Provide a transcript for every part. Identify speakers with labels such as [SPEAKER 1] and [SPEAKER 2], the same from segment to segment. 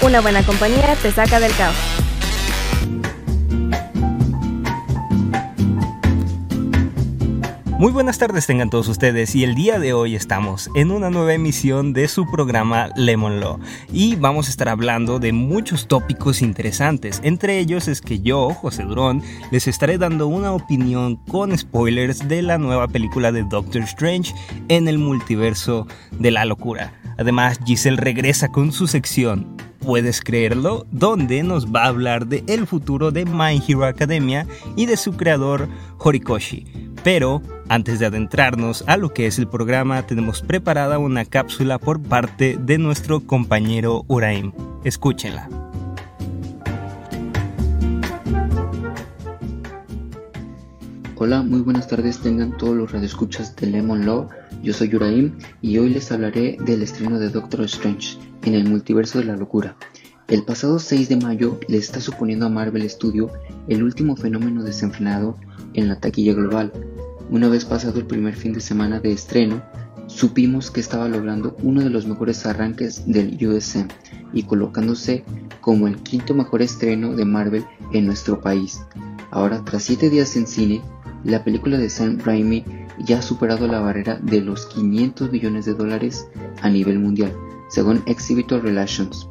[SPEAKER 1] Una buena compañía te saca del caos.
[SPEAKER 2] Muy buenas tardes tengan todos ustedes y el día de hoy estamos en una nueva emisión de su programa Lemon Law y vamos a estar hablando de muchos tópicos interesantes. Entre ellos es que yo, José Durón, les estaré dando una opinión con spoilers de la nueva película de Doctor Strange en el multiverso de la locura. Además, Giselle regresa con su sección ¿Puedes creerlo? Donde nos va a hablar de el futuro de My Hero Academia y de su creador Horikoshi. Pero antes de adentrarnos a lo que es el programa, tenemos preparada una cápsula por parte de nuestro compañero Uraim. Escúchenla.
[SPEAKER 3] Hola, muy buenas tardes tengan todos los radioescuchas de Lemon Law. Yo soy Uraim y hoy les hablaré del estreno de Doctor Strange en el multiverso de la locura. El pasado 6 de mayo le está suponiendo a Marvel Studio el último fenómeno desenfrenado en la taquilla global. Una vez pasado el primer fin de semana de estreno, supimos que estaba logrando uno de los mejores arranques del USM y colocándose como el quinto mejor estreno de Marvel en nuestro país. Ahora, tras 7 días en cine, la película de Sam Raimi ya ha superado la barrera de los 500 millones de dólares a nivel mundial, según Exhibitor Relations.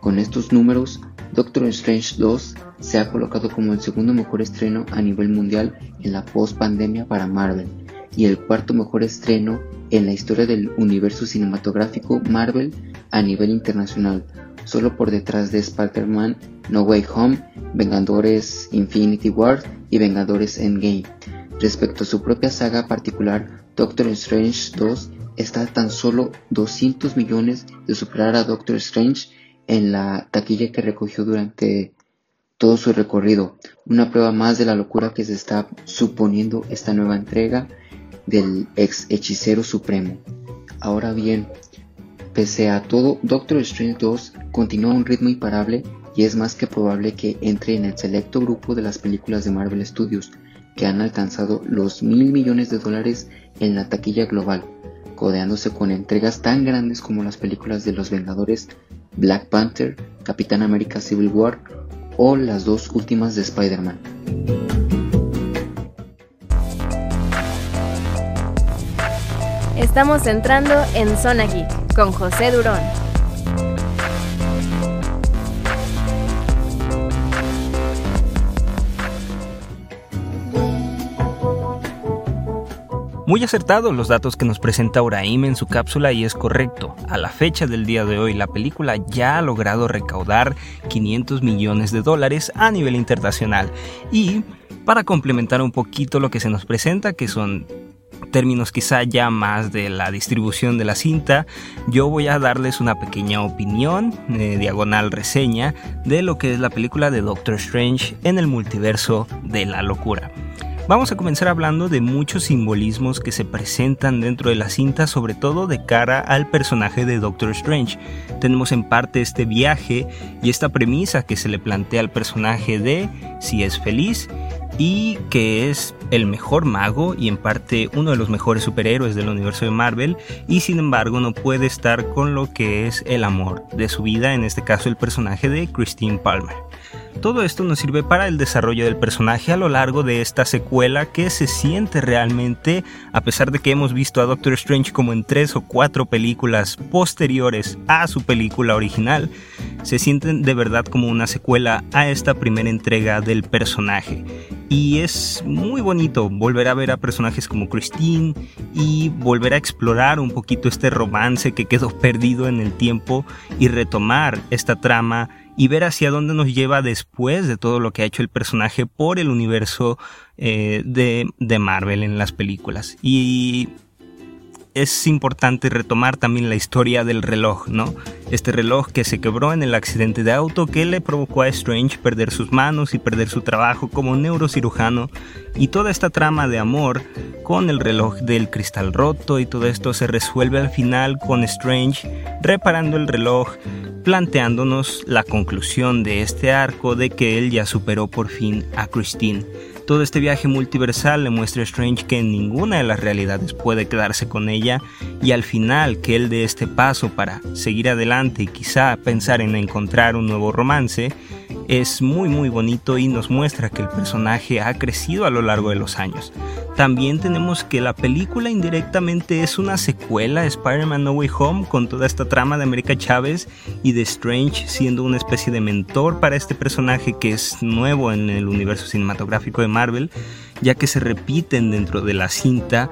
[SPEAKER 3] Con estos números, Doctor Strange 2 se ha colocado como el segundo mejor estreno a nivel mundial en la post-pandemia para Marvel y el cuarto mejor estreno en la historia del universo cinematográfico Marvel a nivel internacional, solo por detrás de Spider-Man No Way Home, Vengadores Infinity War y Vengadores Endgame. Respecto a su propia saga particular, Doctor Strange 2 está a tan solo 200 millones de superar a Doctor Strange en la taquilla que recogió durante todo su recorrido, una prueba más de la locura que se está suponiendo esta nueva entrega del ex hechicero supremo. Ahora bien, pese a todo, Doctor Strange 2 continúa a un ritmo imparable y es más que probable que entre en el selecto grupo de las películas de Marvel Studios que han alcanzado los mil millones de dólares en la taquilla global, codeándose con entregas tan grandes como las películas de los Vengadores, Black Panther, Capitán América Civil War o las dos últimas de Spider-Man.
[SPEAKER 1] Estamos entrando en Zona con José Durón.
[SPEAKER 2] Muy acertados los datos que nos presenta Uraim en su cápsula y es correcto. A la fecha del día de hoy, la película ya ha logrado recaudar 500 millones de dólares a nivel internacional. Y para complementar un poquito lo que se nos presenta, que son términos quizá ya más de la distribución de la cinta, yo voy a darles una pequeña opinión, eh, diagonal reseña, de lo que es la película de Doctor Strange en el multiverso de la locura. Vamos a comenzar hablando de muchos simbolismos que se presentan dentro de la cinta, sobre todo de cara al personaje de Doctor Strange. Tenemos en parte este viaje y esta premisa que se le plantea al personaje de si es feliz y que es el mejor mago y en parte uno de los mejores superhéroes del universo de Marvel y sin embargo no puede estar con lo que es el amor de su vida, en este caso el personaje de Christine Palmer. Todo esto nos sirve para el desarrollo del personaje a lo largo de esta secuela que se siente realmente, a pesar de que hemos visto a Doctor Strange como en tres o cuatro películas posteriores a su película original, se sienten de verdad como una secuela a esta primera entrega del personaje. Y es muy bonito volver a ver a personajes como Christine y volver a explorar un poquito este romance que quedó perdido en el tiempo y retomar esta trama y ver hacia dónde nos lleva después de todo lo que ha hecho el personaje por el universo eh, de, de Marvel en las películas. Y es importante retomar también la historia del reloj, ¿no? Este reloj que se quebró en el accidente de auto que le provocó a Strange perder sus manos y perder su trabajo como neurocirujano y toda esta trama de amor con el reloj del cristal roto y todo esto se resuelve al final con Strange reparando el reloj, planteándonos la conclusión de este arco de que él ya superó por fin a Christine. Todo este viaje multiversal le muestra a Strange que ninguna de las realidades puede quedarse con ella y al final que él dé este paso para seguir adelante y quizá pensar en encontrar un nuevo romance es muy muy bonito y nos muestra que el personaje ha crecido a lo largo de los años. También tenemos que la película indirectamente es una secuela de Spider-Man No Way Home con toda esta trama de América Chávez y de Strange siendo una especie de mentor para este personaje que es nuevo en el universo cinematográfico de Marvel, ya que se repiten dentro de la cinta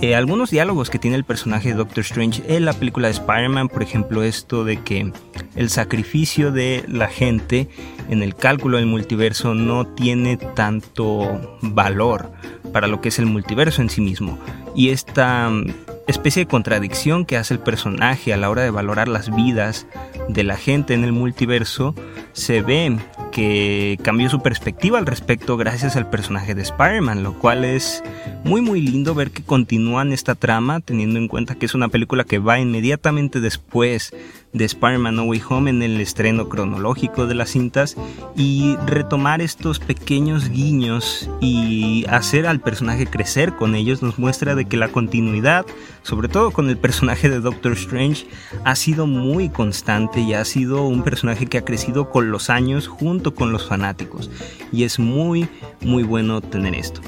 [SPEAKER 2] eh, algunos diálogos que tiene el personaje de Doctor Strange en la película de Spider-Man, por ejemplo, esto de que el sacrificio de la gente en el cálculo del multiverso no tiene tanto valor para lo que es el multiverso en sí mismo. Y esta especie de contradicción que hace el personaje a la hora de valorar las vidas de la gente en el multiverso se ve que cambió su perspectiva al respecto gracias al personaje de Spider-Man, lo cual es muy muy lindo ver que continúan esta trama teniendo en cuenta que es una película que va inmediatamente después de Spider-Man No Way Home en el estreno cronológico de las cintas y retomar estos pequeños guiños y hacer al personaje crecer con ellos nos muestra de que la continuidad, sobre todo con el personaje de Doctor Strange, ha sido muy constante y ha sido un personaje que ha crecido con los años junto con los fanáticos y es muy muy bueno tener esto.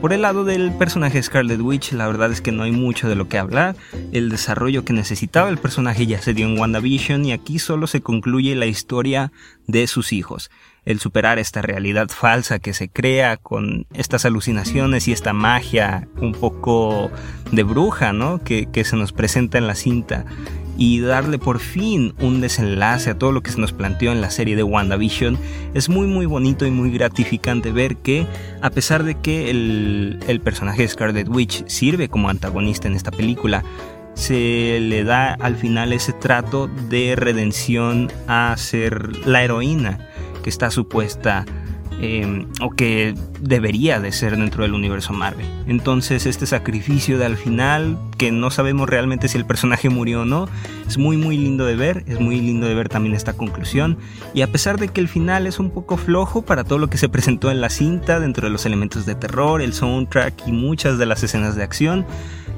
[SPEAKER 2] Por el lado del personaje Scarlet Witch, la verdad es que no hay mucho de lo que hablar. El desarrollo que necesitaba el personaje ya se dio en WandaVision y aquí solo se concluye la historia de sus hijos. El superar esta realidad falsa que se crea con estas alucinaciones y esta magia un poco de bruja, ¿no? Que, que se nos presenta en la cinta y darle por fin un desenlace a todo lo que se nos planteó en la serie de WandaVision, es muy muy bonito y muy gratificante ver que a pesar de que el, el personaje de Scarlet Witch sirve como antagonista en esta película, se le da al final ese trato de redención a ser la heroína que está supuesta Em, o que debería de ser dentro del universo Marvel. Entonces este sacrificio de al final, que no sabemos realmente si el personaje murió o no, es muy muy lindo de ver, es muy lindo de ver también esta conclusión. Y a pesar de que el final es un poco flojo para todo lo que se presentó en la cinta, dentro de los elementos de terror, el soundtrack y muchas de las escenas de acción,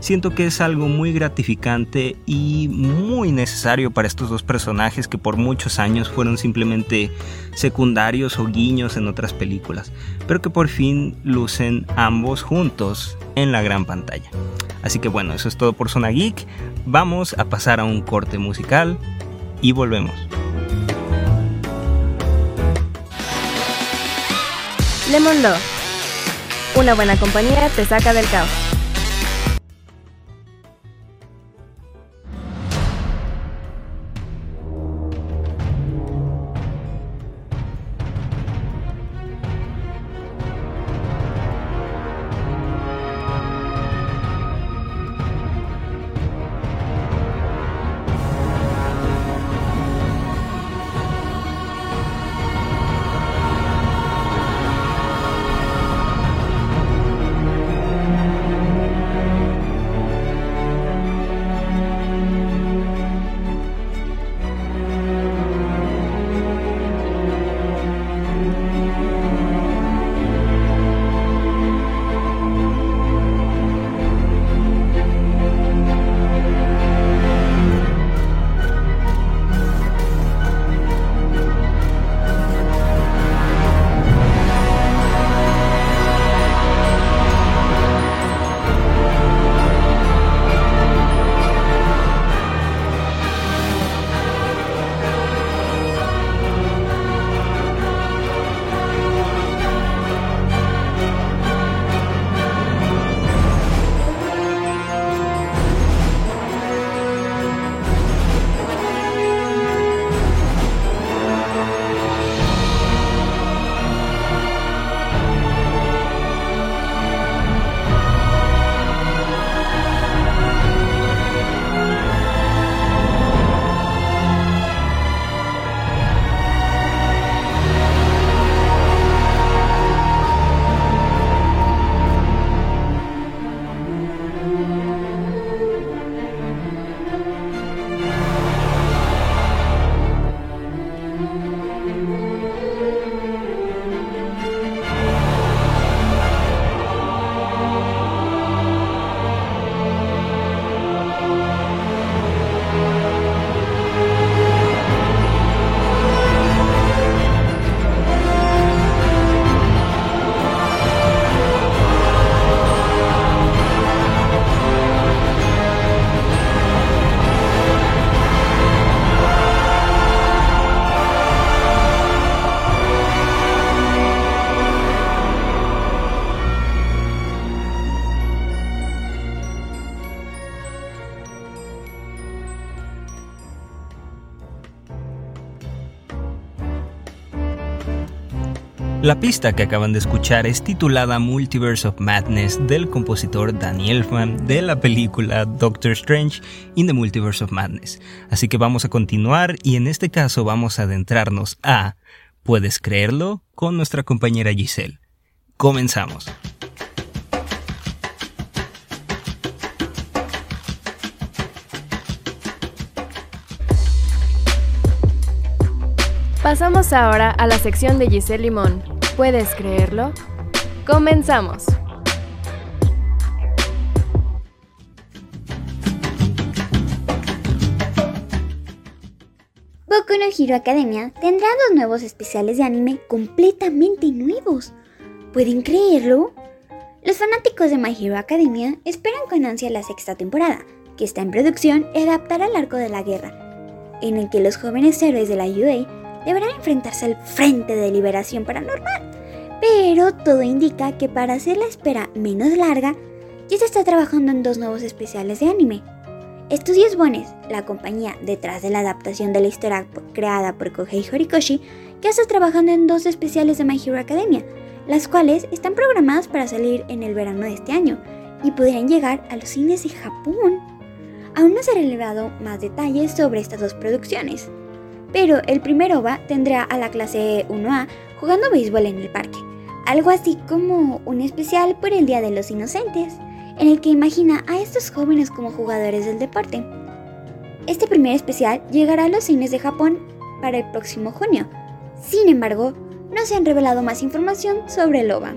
[SPEAKER 2] siento que es algo muy gratificante y muy necesario para estos dos personajes que por muchos años fueron simplemente secundarios o guiños en otras películas, pero que por fin lucen ambos juntos en la gran pantalla. Así que bueno, eso es todo por Zona Geek. Vamos a pasar a un corte musical y volvemos.
[SPEAKER 1] Lemon Law. Una buena compañía te saca del caos.
[SPEAKER 2] La pista que acaban de escuchar es titulada Multiverse of Madness del compositor Daniel Elfman de la película Doctor Strange in the Multiverse of Madness. Así que vamos a continuar y en este caso vamos a adentrarnos a ¿Puedes creerlo? con nuestra compañera Giselle. Comenzamos.
[SPEAKER 1] Pasamos ahora a la sección de Giselle Limón. ¿Puedes creerlo? Comenzamos.
[SPEAKER 4] Boku no Hero Academia tendrá dos nuevos especiales de anime completamente nuevos. ¿Pueden creerlo? Los fanáticos de My Hero Academia esperan con ansia la sexta temporada, que está en producción y adaptará al arco de la guerra, en el que los jóvenes héroes de la UA deberán enfrentarse al Frente de Liberación Paranormal. Pero todo indica que para hacer la espera menos larga, ya se está trabajando en dos nuevos especiales de anime. Estudios Bones, la compañía detrás de la adaptación de la historia creada por Kohei Horikoshi, ya está trabajando en dos especiales de My Hero Academia, las cuales están programadas para salir en el verano de este año y podrían llegar a los cines de Japón. Aún no se han revelado más detalles sobre estas dos producciones, pero el primer OVA tendrá a la clase 1A jugando béisbol en el parque, algo así como un especial por el Día de los Inocentes, en el que imagina a estos jóvenes como jugadores del deporte. Este primer especial llegará a los cines de Japón para el próximo junio. Sin embargo, no se han revelado más información sobre el OVA,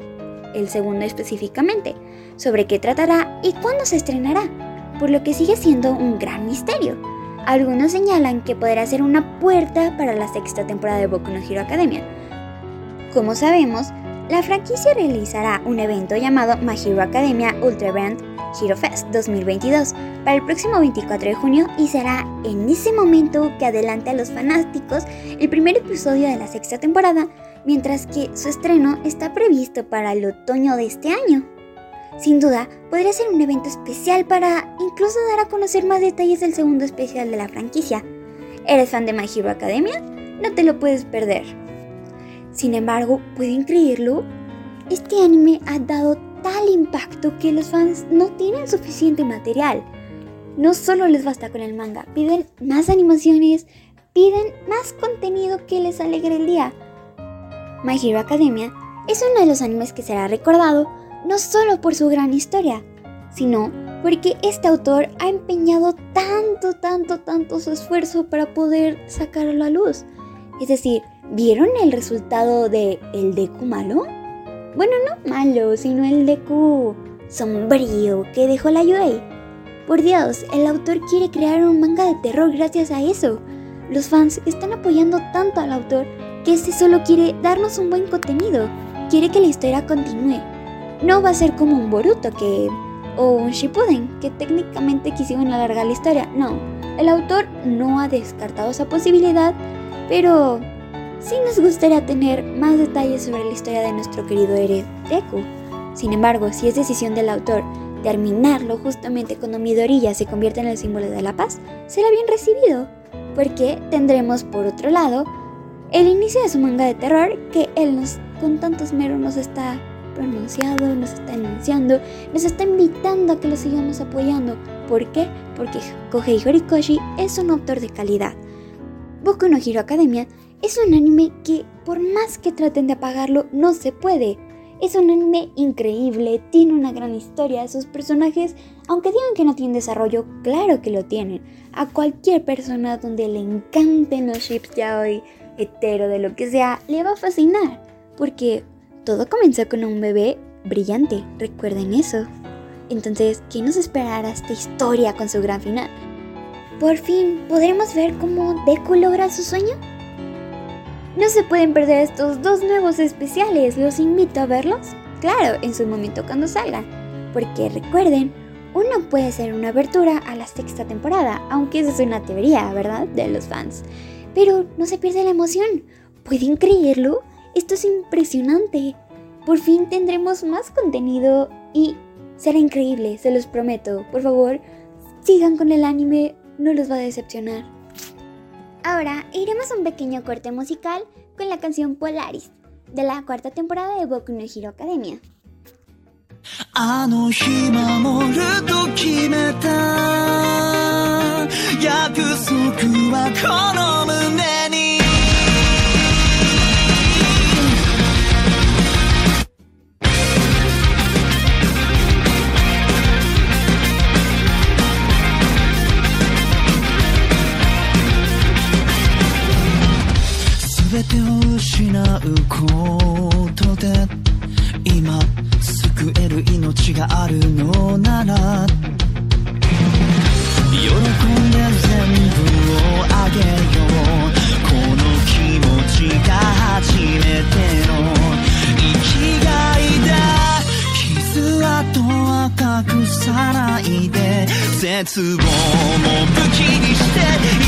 [SPEAKER 4] el segundo específicamente, sobre qué tratará y cuándo se estrenará, por lo que sigue siendo un gran misterio. Algunos señalan que podrá ser una puerta para la sexta temporada de Boku no Hero Academia. Como sabemos, la franquicia realizará un evento llamado My Hero Academia Ultra Band Hero Fest 2022 para el próximo 24 de junio y será en ese momento que adelante a los fanáticos el primer episodio de la sexta temporada, mientras que su estreno está previsto para el otoño de este año. Sin duda, podría ser un evento especial para incluso dar a conocer más detalles del segundo especial de la franquicia. ¿Eres fan de My Hero Academia? No te lo puedes perder. Sin embargo, ¿pueden creerlo? Este anime ha dado tal impacto que los fans no tienen suficiente material. No solo les basta con el manga, piden más animaciones, piden más contenido que les alegre el día. My Hero Academia es uno de los animes que será recordado no solo por su gran historia, sino porque este autor ha empeñado tanto, tanto, tanto su esfuerzo para poder sacarlo a luz. Es decir, ¿vieron el resultado de el Deku malo? Bueno, no malo, sino el Deku sombrío que dejó la Yuei. Por Dios, el autor quiere crear un manga de terror gracias a eso. Los fans están apoyando tanto al autor que este solo quiere darnos un buen contenido, quiere que la historia continúe no va a ser como un Boruto que o un Shippuden que técnicamente quisieron alargar la historia. No, el autor no ha descartado esa posibilidad, pero sí nos gustaría tener más detalles sobre la historia de nuestro querido héroe Deku. Sin embargo, si es decisión del autor terminarlo justamente cuando Midoriya se convierte en el símbolo de la paz, será bien recibido, porque tendremos por otro lado el inicio de su manga de terror que él nos con tanto esmero nos está pronunciado, nos está anunciando, nos está invitando a que lo sigamos apoyando. ¿Por qué? Porque Kohei Horikoshi es un autor de calidad. Boku no Hero Academia es un anime que, por más que traten de apagarlo, no se puede. Es un anime increíble, tiene una gran historia, sus personajes, aunque digan que no tienen desarrollo, claro que lo tienen. A cualquier persona donde le encanten los ships ya hoy, hetero, de lo que sea, le va a fascinar. Porque todo comenzó con un bebé brillante, recuerden eso. Entonces, ¿qué nos esperará esta historia con su gran final? Por fin, ¿podremos ver cómo Deku logra su sueño? No se pueden perder estos dos nuevos especiales, los invito a verlos, claro, en su momento cuando salgan, porque recuerden, uno puede ser una abertura a la sexta temporada, aunque esa es una teoría, ¿verdad?, de los fans. Pero no se pierde la emoción, ¿pueden creerlo? Esto es impresionante. Por fin tendremos más contenido y será increíble, se los prometo. Por favor, sigan con el anime, no los va a decepcionar. Ahora iremos a un pequeño corte musical con la canción Polaris de la cuarta temporada de Boku no Hero Academia.
[SPEAKER 5] 全てを失うことで今救える命があるのなら。喜んで全部をあげよう。この気持ちが初めての生きがいだ。傷跡は隠さないで。絶望も武器にして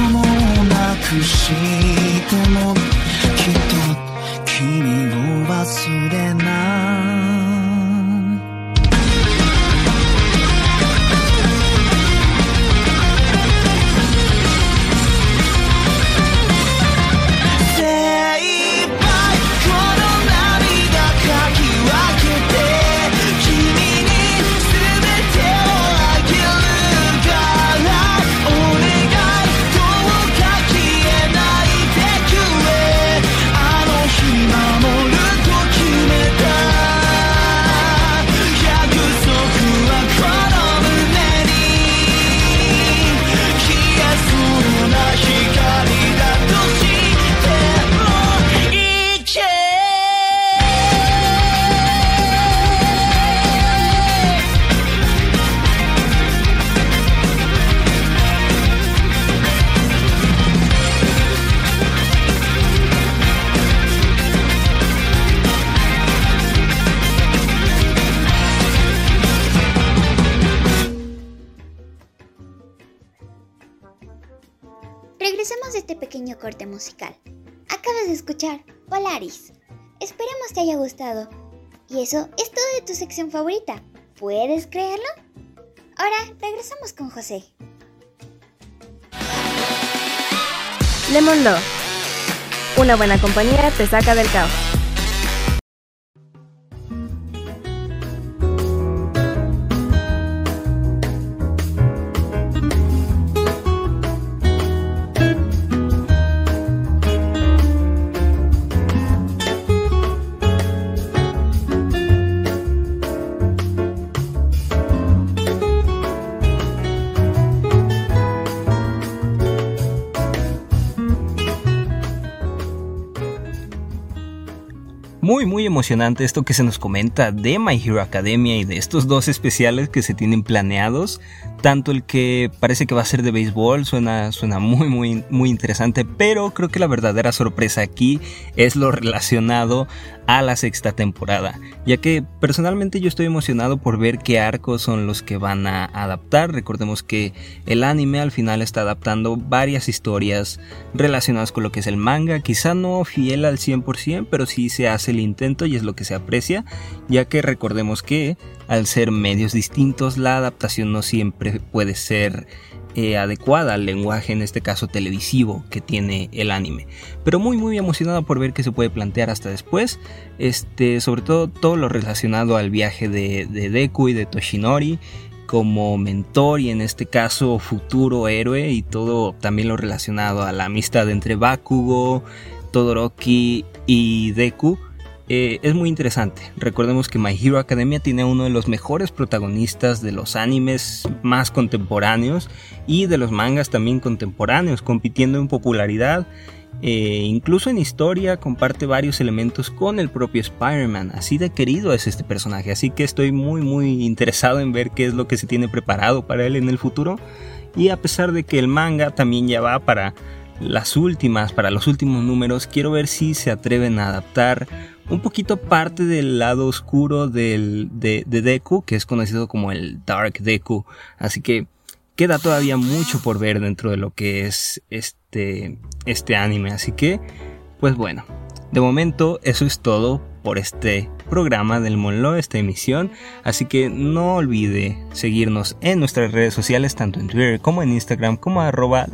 [SPEAKER 5] もなくしてもきっと君を忘れ
[SPEAKER 4] musical. Acabas de escuchar Polaris. Esperemos te haya gustado. Y eso es todo de tu sección favorita. ¿Puedes creerlo? Ahora regresamos con José.
[SPEAKER 1] Lemon Law. Una buena compañía te saca del caos.
[SPEAKER 2] Muy emocionante esto que se nos comenta de My Hero Academia y de estos dos especiales que se tienen planeados. Tanto el que parece que va a ser de béisbol suena, suena muy, muy, muy interesante, pero creo que la verdadera sorpresa aquí es lo relacionado a la sexta temporada, ya que personalmente yo estoy emocionado por ver qué arcos son los que van a adaptar. Recordemos que el anime al final está adaptando varias historias relacionadas con lo que es el manga, quizá no fiel al 100%, pero sí se hace el y es lo que se aprecia, ya que recordemos que al ser medios distintos la adaptación no siempre puede ser eh, adecuada al lenguaje, en este caso televisivo, que tiene el anime. Pero muy muy emocionado por ver qué se puede plantear hasta después. Este, sobre todo todo lo relacionado al viaje de, de Deku y de Toshinori como mentor y en este caso futuro héroe y todo también lo relacionado a la amistad entre Bakugo, Todoroki y Deku eh, es muy interesante. Recordemos que My Hero Academia tiene uno de los mejores protagonistas de los animes más contemporáneos y de los mangas también contemporáneos, compitiendo en popularidad. Eh, incluso en historia comparte varios elementos con el propio Spider-Man, así de querido es este personaje, así que estoy muy muy interesado en ver qué es lo que se tiene preparado para él en el futuro y a pesar de que el manga también ya va para las últimas, para los últimos números, quiero ver si se atreven a adaptar un poquito parte del lado oscuro del, de, Deku, que es conocido como el Dark Deku. Así que queda todavía mucho por ver dentro de lo que es este, este anime. Así que, pues bueno, de momento eso es todo por este programa del Monlo, esta emisión. Así que no olvide seguirnos en nuestras redes sociales, tanto en Twitter como en Instagram, como arroba.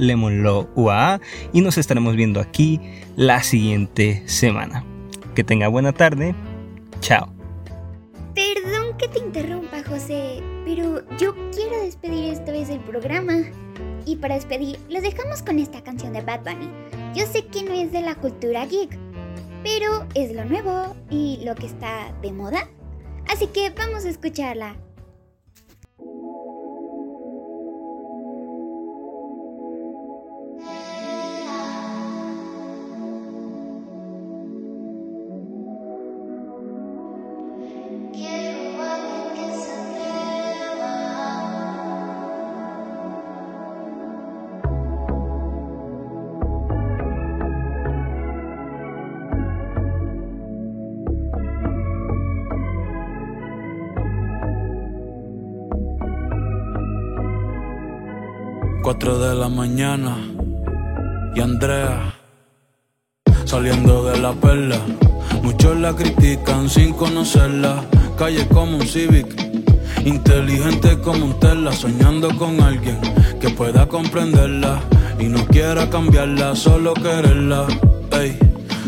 [SPEAKER 2] Y nos estaremos viendo aquí la siguiente semana. Que tenga buena tarde. Chao.
[SPEAKER 4] Perdón que te interrumpa, José, pero yo quiero despedir esta vez el programa. Y para despedir, los dejamos con esta canción de Bad Bunny. Yo sé que no es de la cultura geek, pero es lo nuevo y lo que está de moda. Así que vamos a escucharla.
[SPEAKER 6] 4 de la mañana y Andrea saliendo de la perla. Muchos la critican sin conocerla. Calle como un Civic, inteligente como un Tesla, soñando con alguien que pueda comprenderla y no quiera cambiarla, solo quererla. Ey,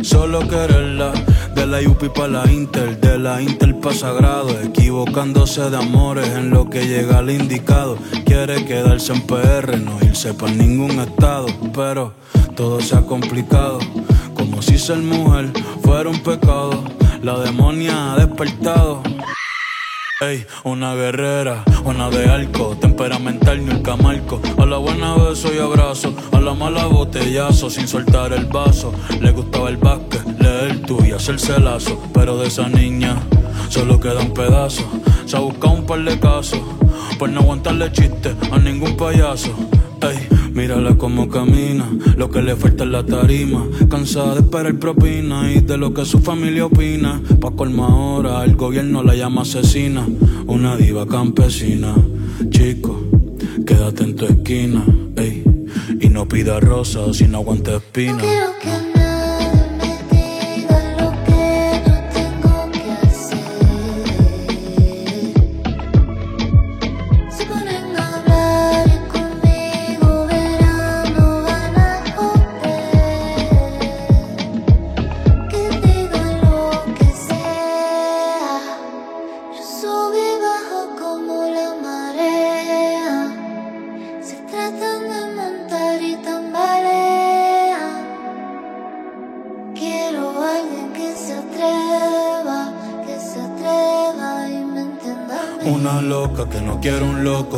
[SPEAKER 6] solo quererla. De la UP para la Inter, de la Inter para Sagrado, equivocándose de amores en lo que llega al indicado. Quiere quedarse en PR, no irse para ningún estado, pero todo se ha complicado, como si ser mujer fuera un pecado. La demonia ha despertado. Ey, una guerrera, una de arco, temperamental nunca marco. A la buena beso y abrazo, a la mala botellazo, sin soltar el vaso. Le gustaba el básquet, leer tú y hacerse lazo. Pero de esa niña solo queda un pedazo. Se ha buscado un par de casos, por no aguantarle chiste a ningún payaso. Ey, mírala como camina, lo que le falta es la tarima. Cansada de esperar propina y de lo que su familia opina. Pa' colma ahora, el gobierno la llama asesina. Una diva campesina. Chico, quédate en tu esquina, ey. Y no pida rosas si no aguanta espina.
[SPEAKER 7] No quiero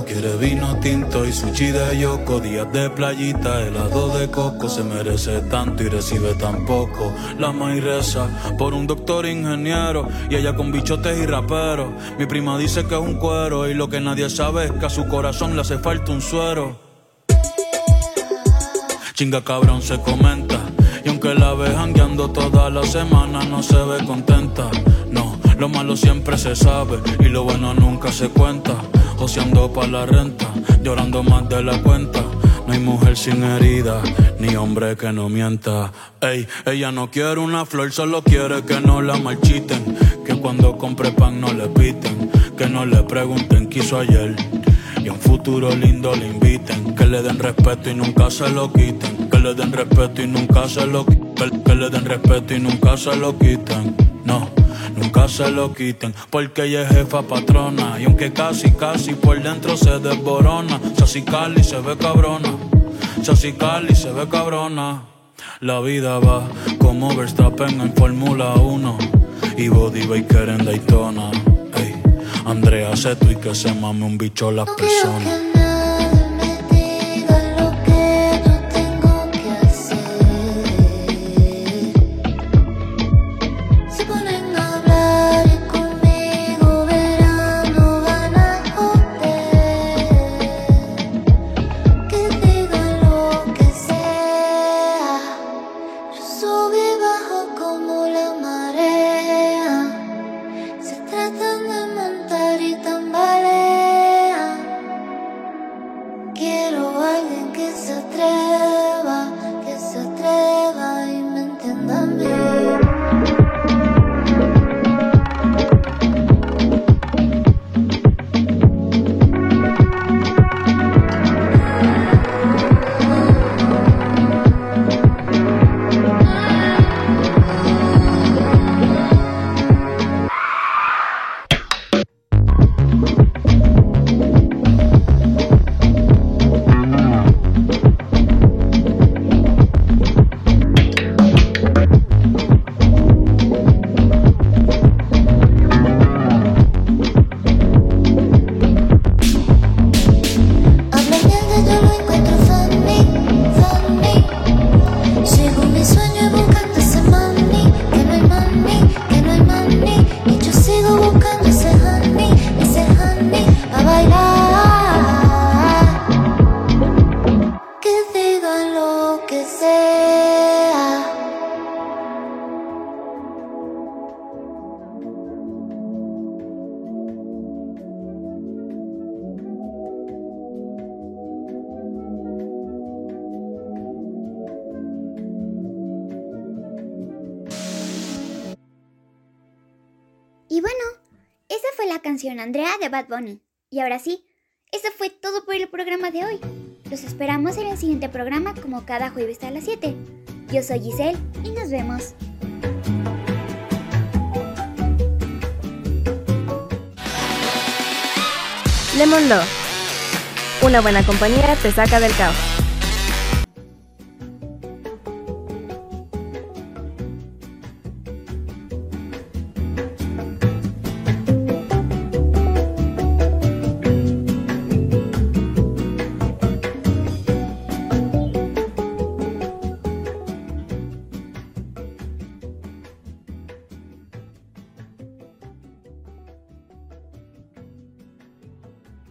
[SPEAKER 6] quiere vino tinto y sushi de yoko. Días de playita, helado de coco, se merece tanto y recibe tan poco. La maíz reza por un doctor ingeniero y ella con bichotes y raperos. Mi prima dice que es un cuero y lo que nadie sabe es que a su corazón le hace falta un suero. Chinga cabrón se comenta. Y aunque la ve jangueando toda la semana, no se ve contenta. No, lo malo siempre se sabe y lo bueno nunca se cuenta. Oceando pa' la renta, llorando más de la cuenta. No hay mujer sin herida, ni hombre que no mienta. Ey, ella no quiere una flor, solo quiere que no la marchiten. Que cuando compre pan no le piten. Que no le pregunten qué hizo ayer. Y a un futuro lindo le inviten. Que le den respeto y nunca se lo quiten. Que le den respeto y nunca se lo quiten. Que le den respeto y nunca se lo quiten. No, nunca se lo quiten. Porque ella es jefa patrona. Y aunque casi, casi por dentro se desborona. Sassy Cali se ve cabrona. Sassy Cali se ve cabrona. La vida va como Verstappen en Fórmula 1 y Body Baker en Daytona. Ey, Andrea Seto y que se mame un bicho las personas.
[SPEAKER 4] Canción Andrea de Bad Bunny. Y ahora sí, eso fue todo por el programa de hoy. Los esperamos en el siguiente programa como cada jueves a las 7. Yo soy Giselle y nos vemos.
[SPEAKER 1] Lemon Law. Una buena compañía te saca del caos.